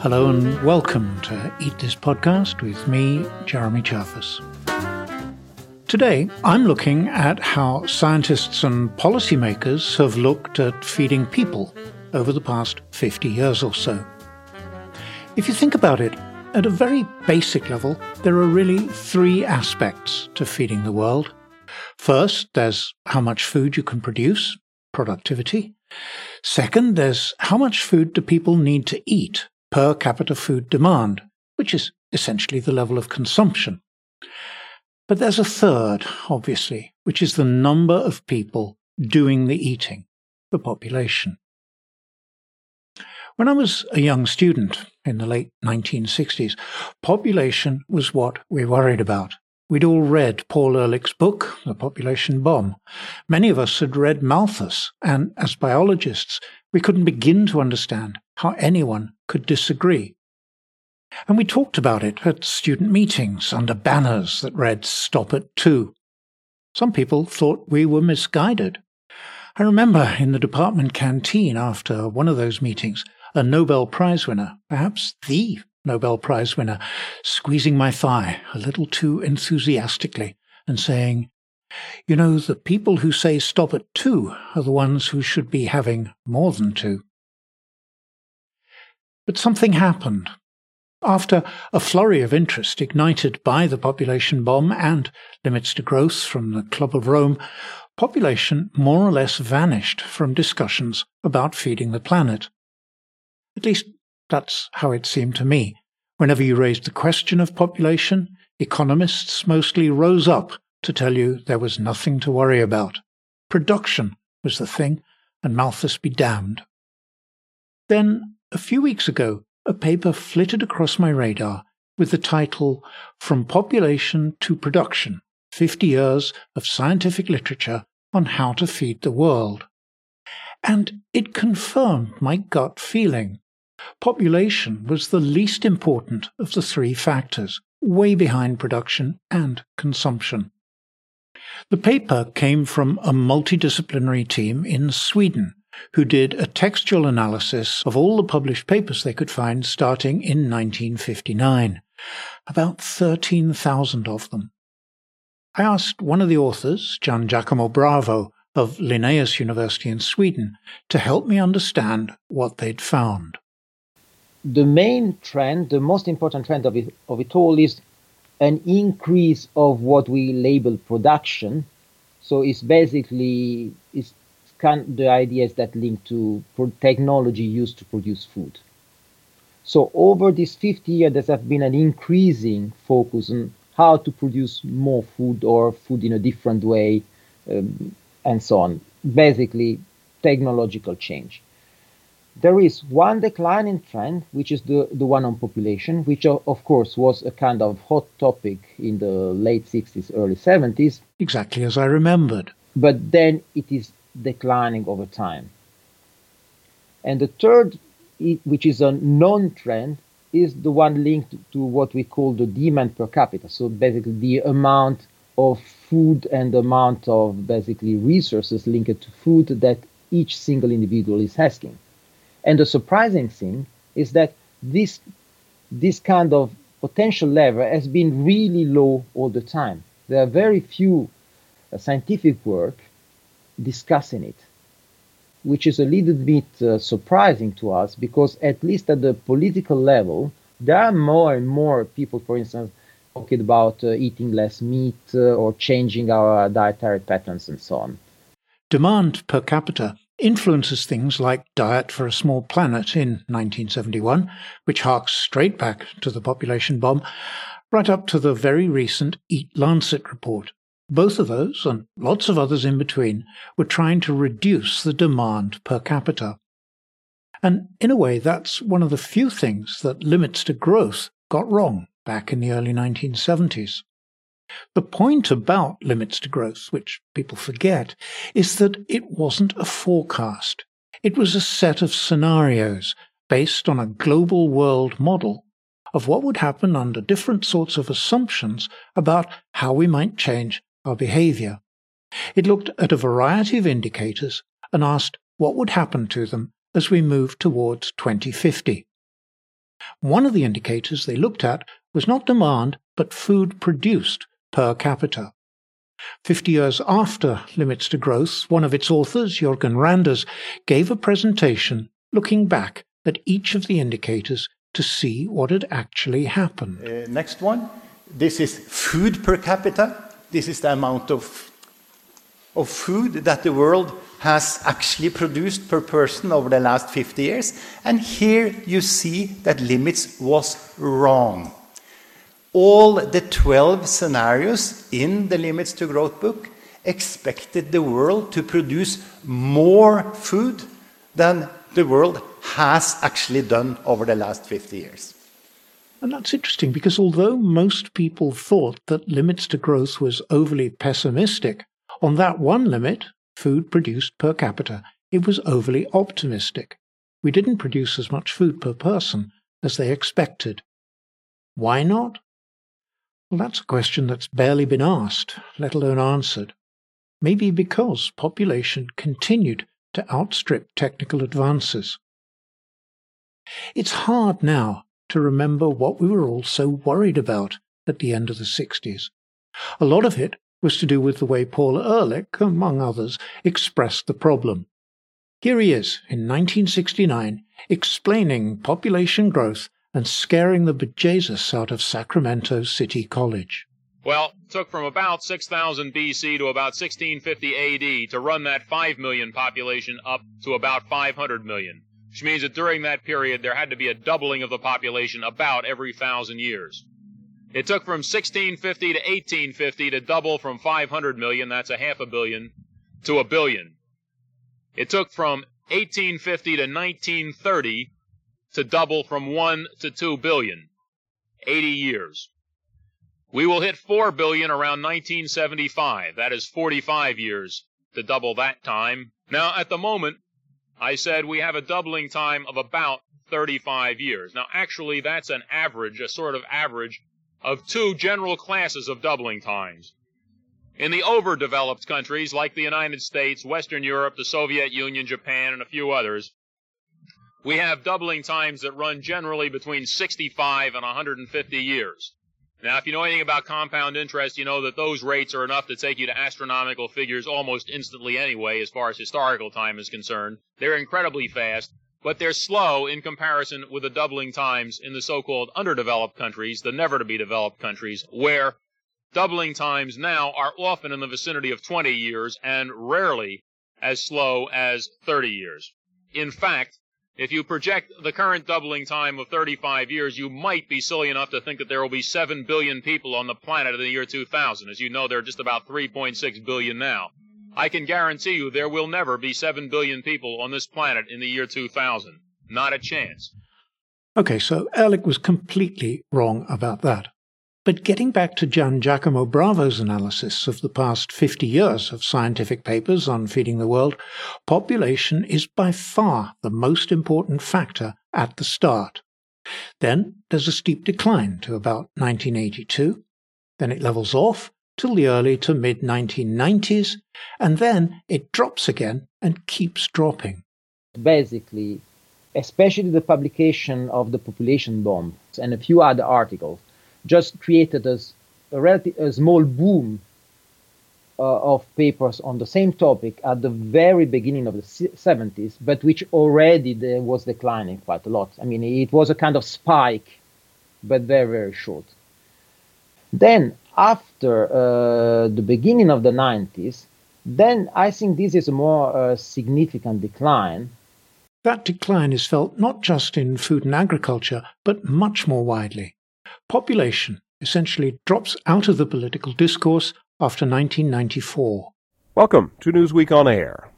Hello and welcome to Eat This Podcast with me, Jeremy Cherfas. Today, I'm looking at how scientists and policymakers have looked at feeding people over the past 50 years or so. If you think about it, at a very basic level, there are really three aspects to feeding the world. First, there's how much food you can produce, productivity. Second, there's how much food do people need to eat, per capita food demand, which is essentially the level of consumption. But there's a third, obviously, which is the number of people doing the eating, the population. When I was a young student in the late 1960s, population was what we worried about. We'd all read Paul Ehrlich's book, The Population Bomb. Many of us had read Malthus, and as biologists, we couldn't begin to understand how anyone could disagree. And we talked about it at student meetings under banners that read Stop at Two. Some people thought we were misguided. I remember in the department canteen after one of those meetings, a Nobel Prize winner, perhaps the Nobel Prize winner, squeezing my thigh a little too enthusiastically and saying, You know, the people who say stop at two are the ones who should be having more than two. But something happened. After a flurry of interest ignited by the population bomb and limits to growth from the Club of Rome, population more or less vanished from discussions about feeding the planet. At least that's how it seemed to me. Whenever you raised the question of population, economists mostly rose up to tell you there was nothing to worry about. Production was the thing, and Malthus be damned. Then, a few weeks ago, a paper flitted across my radar with the title From Population to Production 50 Years of Scientific Literature on How to Feed the World. And it confirmed my gut feeling. Population was the least important of the three factors, way behind production and consumption. The paper came from a multidisciplinary team in Sweden who did a textual analysis of all the published papers they could find starting in 1959, about 13,000 of them. I asked one of the authors, Gian Giacomo Bravo of Linnaeus University in Sweden, to help me understand what they'd found. The main trend, the most important trend of it, of it all is an increase of what we label production. So it's basically it's kind the ideas that link to technology used to produce food. So over this 50 years, there has been an increasing focus on how to produce more food or food in a different way, um, and so on. Basically, technological change. There is one declining trend, which is the, the one on population, which of course was a kind of hot topic in the late 60s, early 70s. Exactly as I remembered. But then it is declining over time. And the third, which is a non-trend, is the one linked to what we call the demand per capita. So basically the amount of food and the amount of basically resources linked to food that each single individual is asking. And the surprising thing is that this this kind of potential level has been really low all the time. There are very few uh, scientific work discussing it, which is a little bit uh, surprising to us because, at least at the political level, there are more and more people, for instance, talking about uh, eating less meat uh, or changing our dietary patterns and so on. Demand per capita influences things like Diet for a Small Planet in 1971, which harks straight back to the population bomb, right up to the very recent Eat Lancet report, both of those, and lots of others in between, were trying to reduce the demand per capita. And in a way, that's one of the few things that limits to growth got wrong back in the early 1970s. The point about limits to growth, which people forget, is that it wasn't a forecast. It was a set of scenarios based on a global world model of what would happen under different sorts of assumptions about how we might change our behavior. It looked at a variety of indicators and asked what would happen to them as we moved towards 2050. One of the indicators they looked at was not demand, but food produced per capita. Fifty years after Limits to Growth, one of its authors, Jürgen Randers, gave a presentation looking back at each of the indicators to see what had actually happened. Uh, next one. This is food per capita. This is the amount of, of food that the world has actually produced per person over the last 50 years. And here you see that limits was wrong. All the 12 scenarios in the Limits to Growth book expected the world to produce more food than the world has actually done over the last 50 years. And that's interesting because although most people thought that limits to growth was overly pessimistic, on that one limit, food produced per capita, it was overly optimistic. We didn't produce as much food per person as they expected. Why not? Well, that's a question that's barely been asked, let alone answered. Maybe because population continued to outstrip technical advances. It's hard now to remember what we were all so worried about at the end of the 60s. A lot of it was to do with the way Paul Ehrlich, among others, expressed the problem. Here he is in 1969 explaining population growth and scaring the bejesus out of Sacramento City College. Well, it took from about 6000 BC to about 1650 AD to run that 5 million population up to about 500 million, which means that during that period there had to be a doubling of the population about every thousand years. It took from 1650 to 1850 to double from 500 million, that's a half a billion, to a billion. It took from 1850 to 1930 to double from 1 to 2 billion. 80 years. We will hit 4 billion around 1975. That is 45 years to double that time. Now, at the moment, I said we have a doubling time of about 35 years. Now, actually, that's an average, a sort of average of two general classes of doubling times. In the overdeveloped countries like the United States, Western Europe, the Soviet Union, Japan, and a few others, we have doubling times that run generally between 65 and 150 years. Now, if you know anything about compound interest, you know that those rates are enough to take you to astronomical figures almost instantly anyway, as far as historical time is concerned. They're incredibly fast, but they're slow in comparison with the doubling times in the so-called underdeveloped countries, the never to be developed countries, where doubling times now are often in the vicinity of 20 years and rarely as slow as 30 years. In fact, if you project the current doubling time of 35 years, you might be silly enough to think that there will be 7 billion people on the planet in the year 2000. As you know, there are just about 3.6 billion now. I can guarantee you there will never be 7 billion people on this planet in the year 2000. Not a chance. Okay, so Ehrlich was completely wrong about that. But getting back to Gian Giacomo Bravo's analysis of the past 50 years of scientific papers on feeding the world, population is by far the most important factor at the start. Then there's a steep decline to about 1982. Then it levels off till the early to mid 1990s, and then it drops again and keeps dropping. Basically, especially the publication of the population bomb and a few other articles just created a, a, relative, small boom uh, of papers on the same topic at the very beginning of the 70s, but which already was declining quite a lot. I mean, it was a kind of spike, but very, very short. Then, after uh, the beginning of the 90s, then I think this is a more uh, significant decline. That decline is felt not just in food and agriculture, but much more widely population essentially drops out of the political discourse after 1994. Welcome to Newsweek on Air.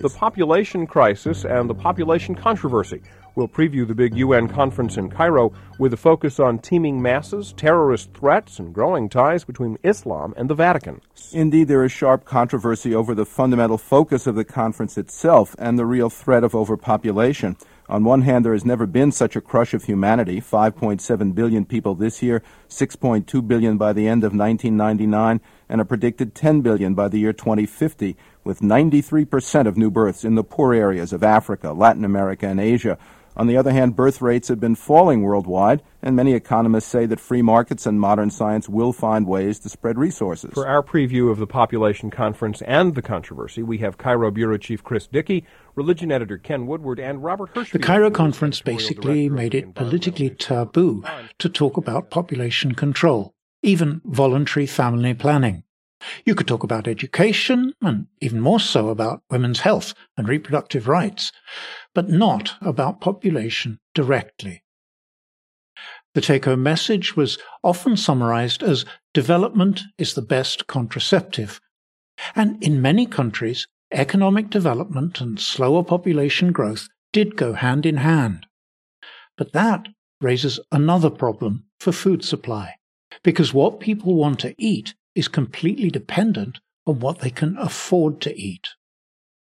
The population crisis and the population controversy. We'll preview the big UN conference in Cairo with a focus on teeming masses, terrorist threats, and growing ties between Islam and the Vatican. Indeed, there is sharp controversy over the fundamental focus of the conference itself and the real threat of overpopulation. On one hand, there has never been such a crush of humanity 5.7 billion people this year, 6.2 billion by the end of 1999, and a predicted 10 billion by the year 2050, with 93% of new births in the poor areas of Africa, Latin America, and Asia. On the other hand, birth rates have been falling worldwide, and many economists say that free markets and modern science will find ways to spread resources. For our preview of the population conference and the controversy, we have Cairo Bureau Chief Chris Dickey, religion editor Ken Woodward, and Robert Hirschfield. The Cairo conference basically made it politically taboo to talk about population control, even voluntary family planning. You could talk about education, and even more so about women's health and reproductive rights, but not about population directly. The take home message was often summarized as development is the best contraceptive. And in many countries, economic development and slower population growth did go hand in hand. But that raises another problem for food supply, because what people want to eat is completely dependent on what they can afford to eat.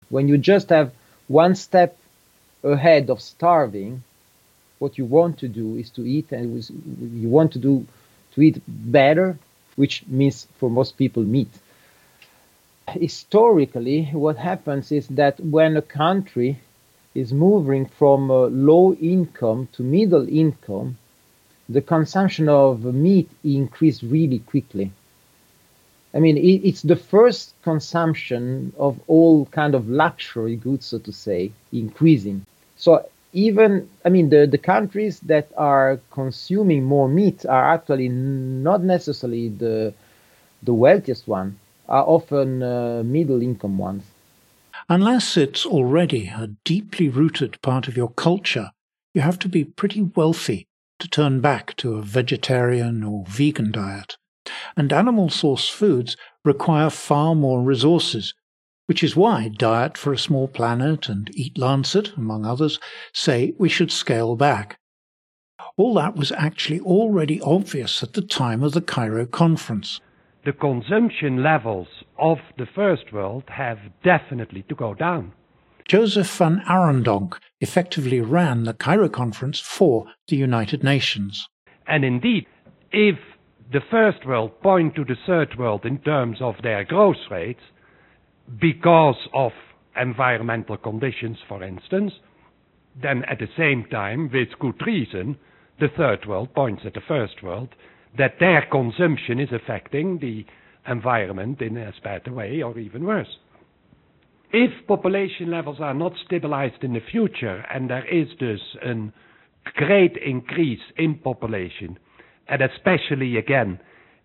When you just have one step ahead of starving, what you want to do is to eat, and you want to do to eat better, which means for most people meat. Historically, what happens is that when a country is moving from low income to middle income, the consumption of meat increased really quickly. I mean, it, it's the first consumption of all kind of luxury goods, so to say, increasing. So even, I mean, the, the countries that are consuming more meat are actually not necessarily the the wealthiest one, are often uh, middle income ones. Unless it's already a deeply rooted part of your culture, you have to be pretty wealthy to turn back to a vegetarian or vegan diet and animal source foods require far more resources, which is why Diet for a Small Planet and Eat Lancet, among others, say we should scale back. All that was actually already obvious at the time of the Cairo conference. The consumption levels of the first world have definitely to go down. Joseph van Arendonk effectively ran the Cairo conference for the United Nations. And indeed, if the first world point to the third world in terms of their growth rates because of environmental conditions, for instance, then at the same time, with good reason, the third world points at the first world that their consumption is affecting the environment in a better way or even worse. If population levels are not stabilized in the future and there is thus a um, great increase in population, and especially again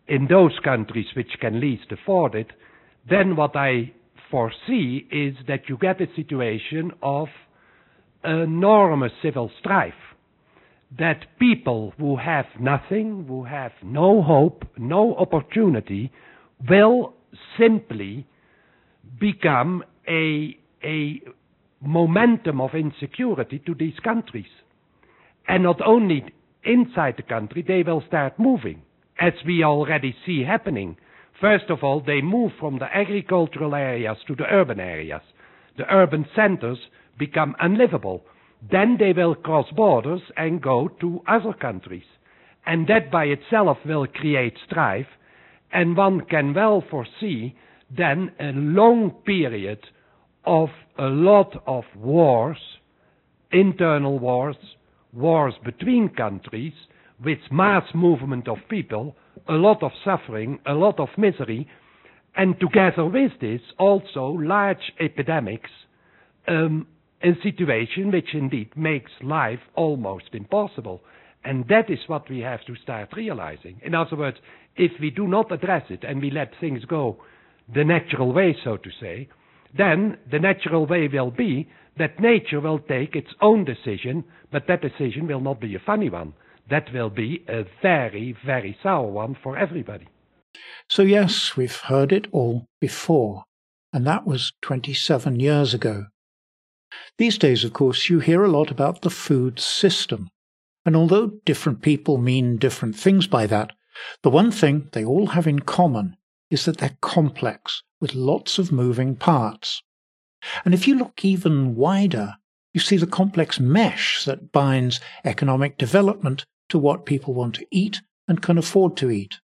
in those countries which can least afford it, then what I foresee is that you get a situation of enormous civil strife. That people who have nothing, who have no hope, no opportunity, will simply become a, a momentum of insecurity to these countries. And not only inside the country, they will start moving, as we already see happening. First of all, they move from the agricultural areas to the urban areas. The urban centers become unlivable. Then they will cross borders and go to other countries. And that by itself will create strife. And one can well foresee then a long period of a lot of wars, internal wars, wars between countries with mass movement of people, a lot of suffering, a lot of misery, and together with this also large epidemics, um, a situation which indeed makes life almost impossible. And that is what we have to start realizing. In other words, if we do not address it and we let things go the natural way, so to say, then the natural way will be that nature will take its own decision, but that decision will not be a funny one. That will be a very, very sour one for everybody. So, yes, we've heard it all before, and that was 27 years ago. These days, of course, you hear a lot about the food system, and although different people mean different things by that, the one thing they all have in common is that they're complex with lots of moving parts. And if you look even wider, you see the complex mesh that binds economic development to what people want to eat and can afford to eat.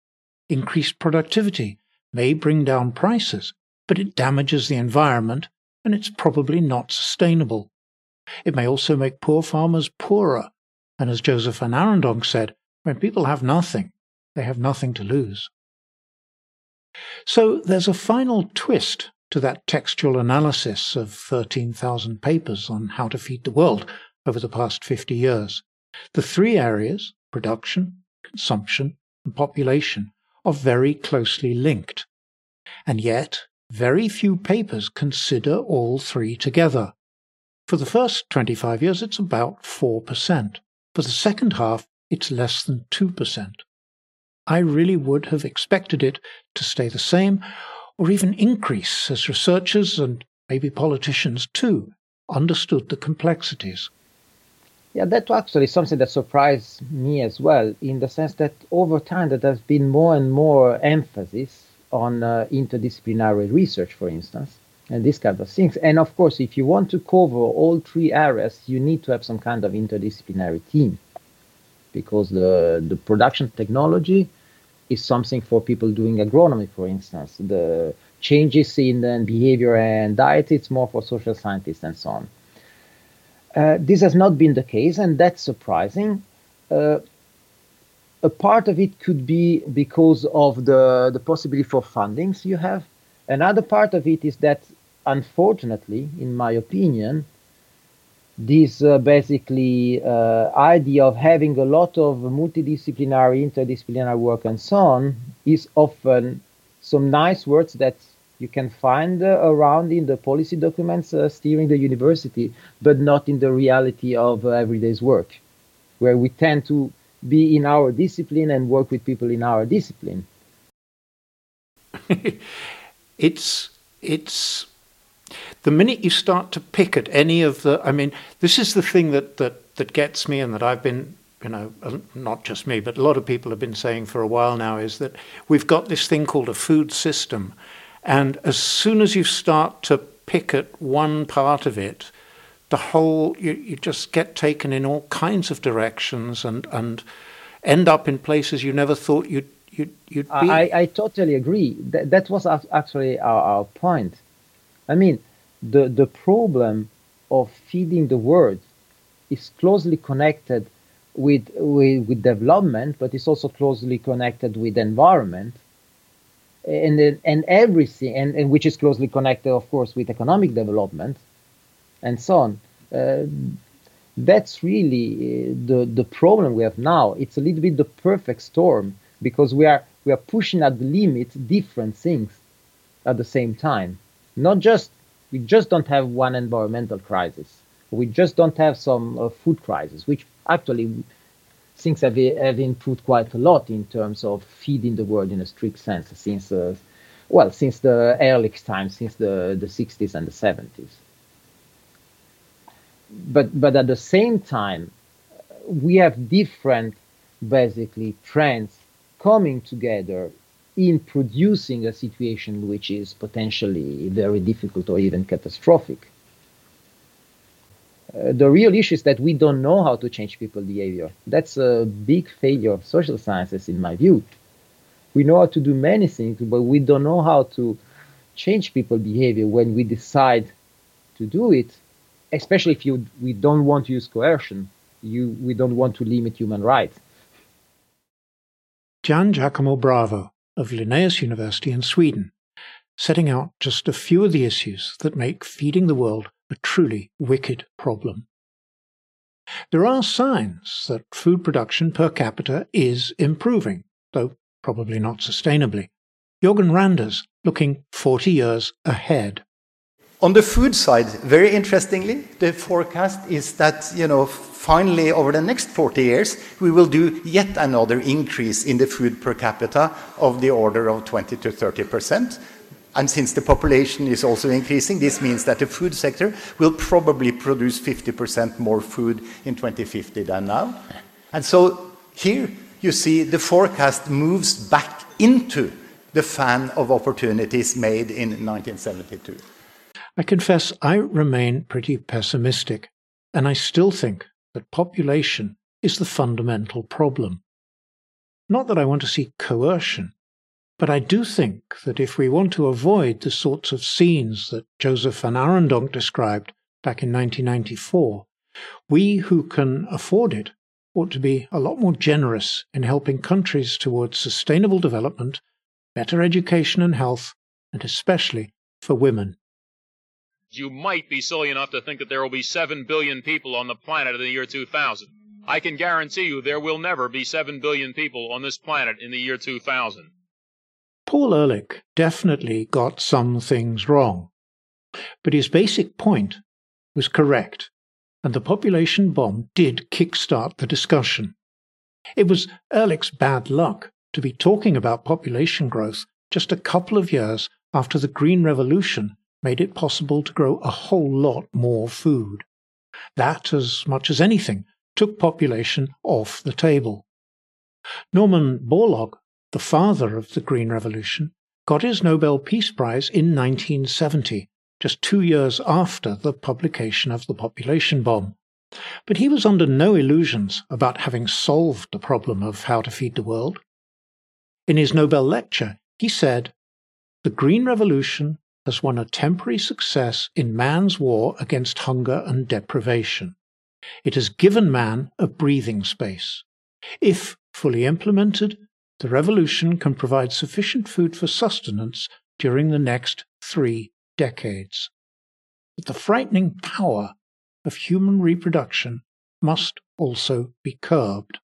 Increased productivity may bring down prices, but it damages the environment and it's probably not sustainable. It may also make poor farmers poorer, and as Joseph van Arendonk said, when people have nothing, they have nothing to lose. So there's a final twist to that textual analysis of 13,000 papers on how to feed the world over the past 50 years. The three areas, production, consumption, and population, are very closely linked. And yet, very few papers consider all three together. For the first 25 years, it's about 4%. For the second half, it's less than 2%. I really would have expected it to stay the same or even increase as researchers and maybe politicians too understood the complexities. Yeah, that actually something that surprised me as well, in the sense that over time there has been more and more emphasis on uh, interdisciplinary research, for instance, and these kind of things. And of course, if you want to cover all three areas, you need to have some kind of interdisciplinary team, because the the production technology is something for people doing agronomy, for instance. The changes in uh, behavior and diet, it's more for social scientists and so on. Uh, this has not been the case, and that's surprising. Uh, a part of it could be because of the, the possibility for fundings you have. Another part of it is that, unfortunately, in my opinion, this uh, basically uh, idea of having a lot of multidisciplinary, interdisciplinary work and so on is often some nice words that you can find uh, around in the policy documents uh, steering the university, but not in the reality of uh, everyday's work, where we tend to be in our discipline and work with people in our discipline. it's it's the minute you start to pick at any of the, I mean, this is the thing that that that gets me, and that I've been, you know, uh, not just me, but a lot of people have been saying for a while now, is that we've got this thing called a food system, and as soon as you start to pick at one part of it, the whole you, you just get taken in all kinds of directions and and end up in places you never thought you'd you'd, you'd be. I, I totally agree. That, that was actually our, our point. I mean, the, the problem of feeding the world is closely connected with, with, with development, but it's also closely connected with environment and, and everything, and, and which is closely connected, of course, with economic development and so on. Uh, that's really uh, the, the problem we have now. It's a little bit the perfect storm because we are, we are pushing at the limit different things at the same time. Not just we just don't have one environmental crisis. We just don't have some uh, food crisis, which actually things have, have improved quite a lot in terms of feeding the world in a strict sense since, uh, well, since the Ehrlich times, since the, the 60s and the 70s. But, but at the same time, we have different, basically, trends coming together in producing a situation which is potentially very difficult or even catastrophic. Uh, the real issue is that we don't know how to change people behavior. That's a big failure of social sciences, in my view. We know how to do many things, but we don't know how to change people behavior when we decide to do it, especially if you, we don't want to use coercion. You, we don't want to limit human rights. Gian Giacomo Bravo of Linnaeus University in Sweden, setting out just a few of the issues that make feeding the world a truly wicked problem. There are signs that food production per capita is improving, though probably not sustainably. Jorgen Randers looking 40 years ahead. On the food side, very interestingly, the forecast is that, you know, finally over the next 40 years, we will do yet another increase in the food per capita of the order of 20 to 30 percent. And since the population is also increasing, this means that the food sector will probably produce 50 percent more food in 2050 than now. And so here you see the forecast moves back into the fan of opportunities made in 1972. I confess I remain pretty pessimistic. and I still think that population is the fundamental problem. Not that I want to see coercion, but I do think that if we want to avoid the sorts of scenes that Joseph van Arendonk described back in 1994, we who can afford it ought to be a lot more generous in helping countries towards sustainable development, better education and health, and especially for women. You might be silly enough to think that there will be 7 billion people on the planet in the year 2000. I can guarantee you there will never be 7 billion people on this planet in the year 2000. Paul Ehrlich definitely got some things wrong, but his basic point was correct, and the population bomb did kickstart the discussion. It was Ehrlich's bad luck to be talking about population growth just a couple of years after the Green Revolution made it possible to grow a whole lot more food. That, as much as anything, took population off the table. Norman Borlaug, the father of the Green Revolution, got his Nobel Peace Prize in 1970, just two years after the publication of the population bomb. But he was under no illusions about having solved the problem of how to feed the world. In his Nobel lecture, he said, The Green Revolution has won a temporary success in man's war against hunger and deprivation. It has given man a breathing space. If fully implemented, the revolution can provide sufficient food for sustenance during the next three decades. But the frightening power of human reproduction must also be curbed.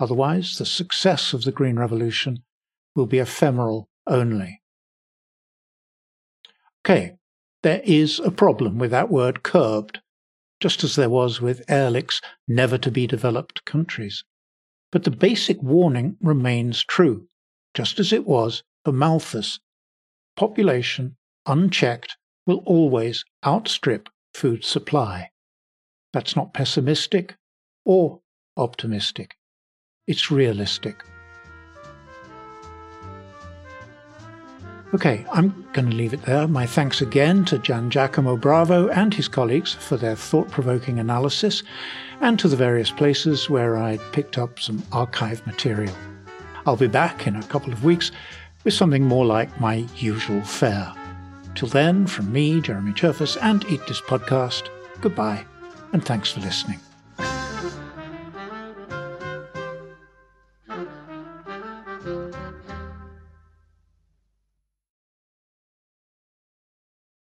Otherwise, the success of the Green Revolution will be ephemeral only. Okay, there is a problem with that word curbed just as there was with Ehrlich's never to be developed countries. But the basic warning remains true, just as it was for Malthus. Population, unchecked, will always outstrip food supply. That's not pessimistic or optimistic. It's realistic. Okay, I'm going to leave it there. My thanks again to Gian Giacomo Bravo and his colleagues for their thought provoking analysis, and to the various places where I picked up some archive material. I'll be back in a couple of weeks with something more like my usual fare. Till then, from me, Jeremy Cherfas, and Eat This Podcast, goodbye, and thanks for listening.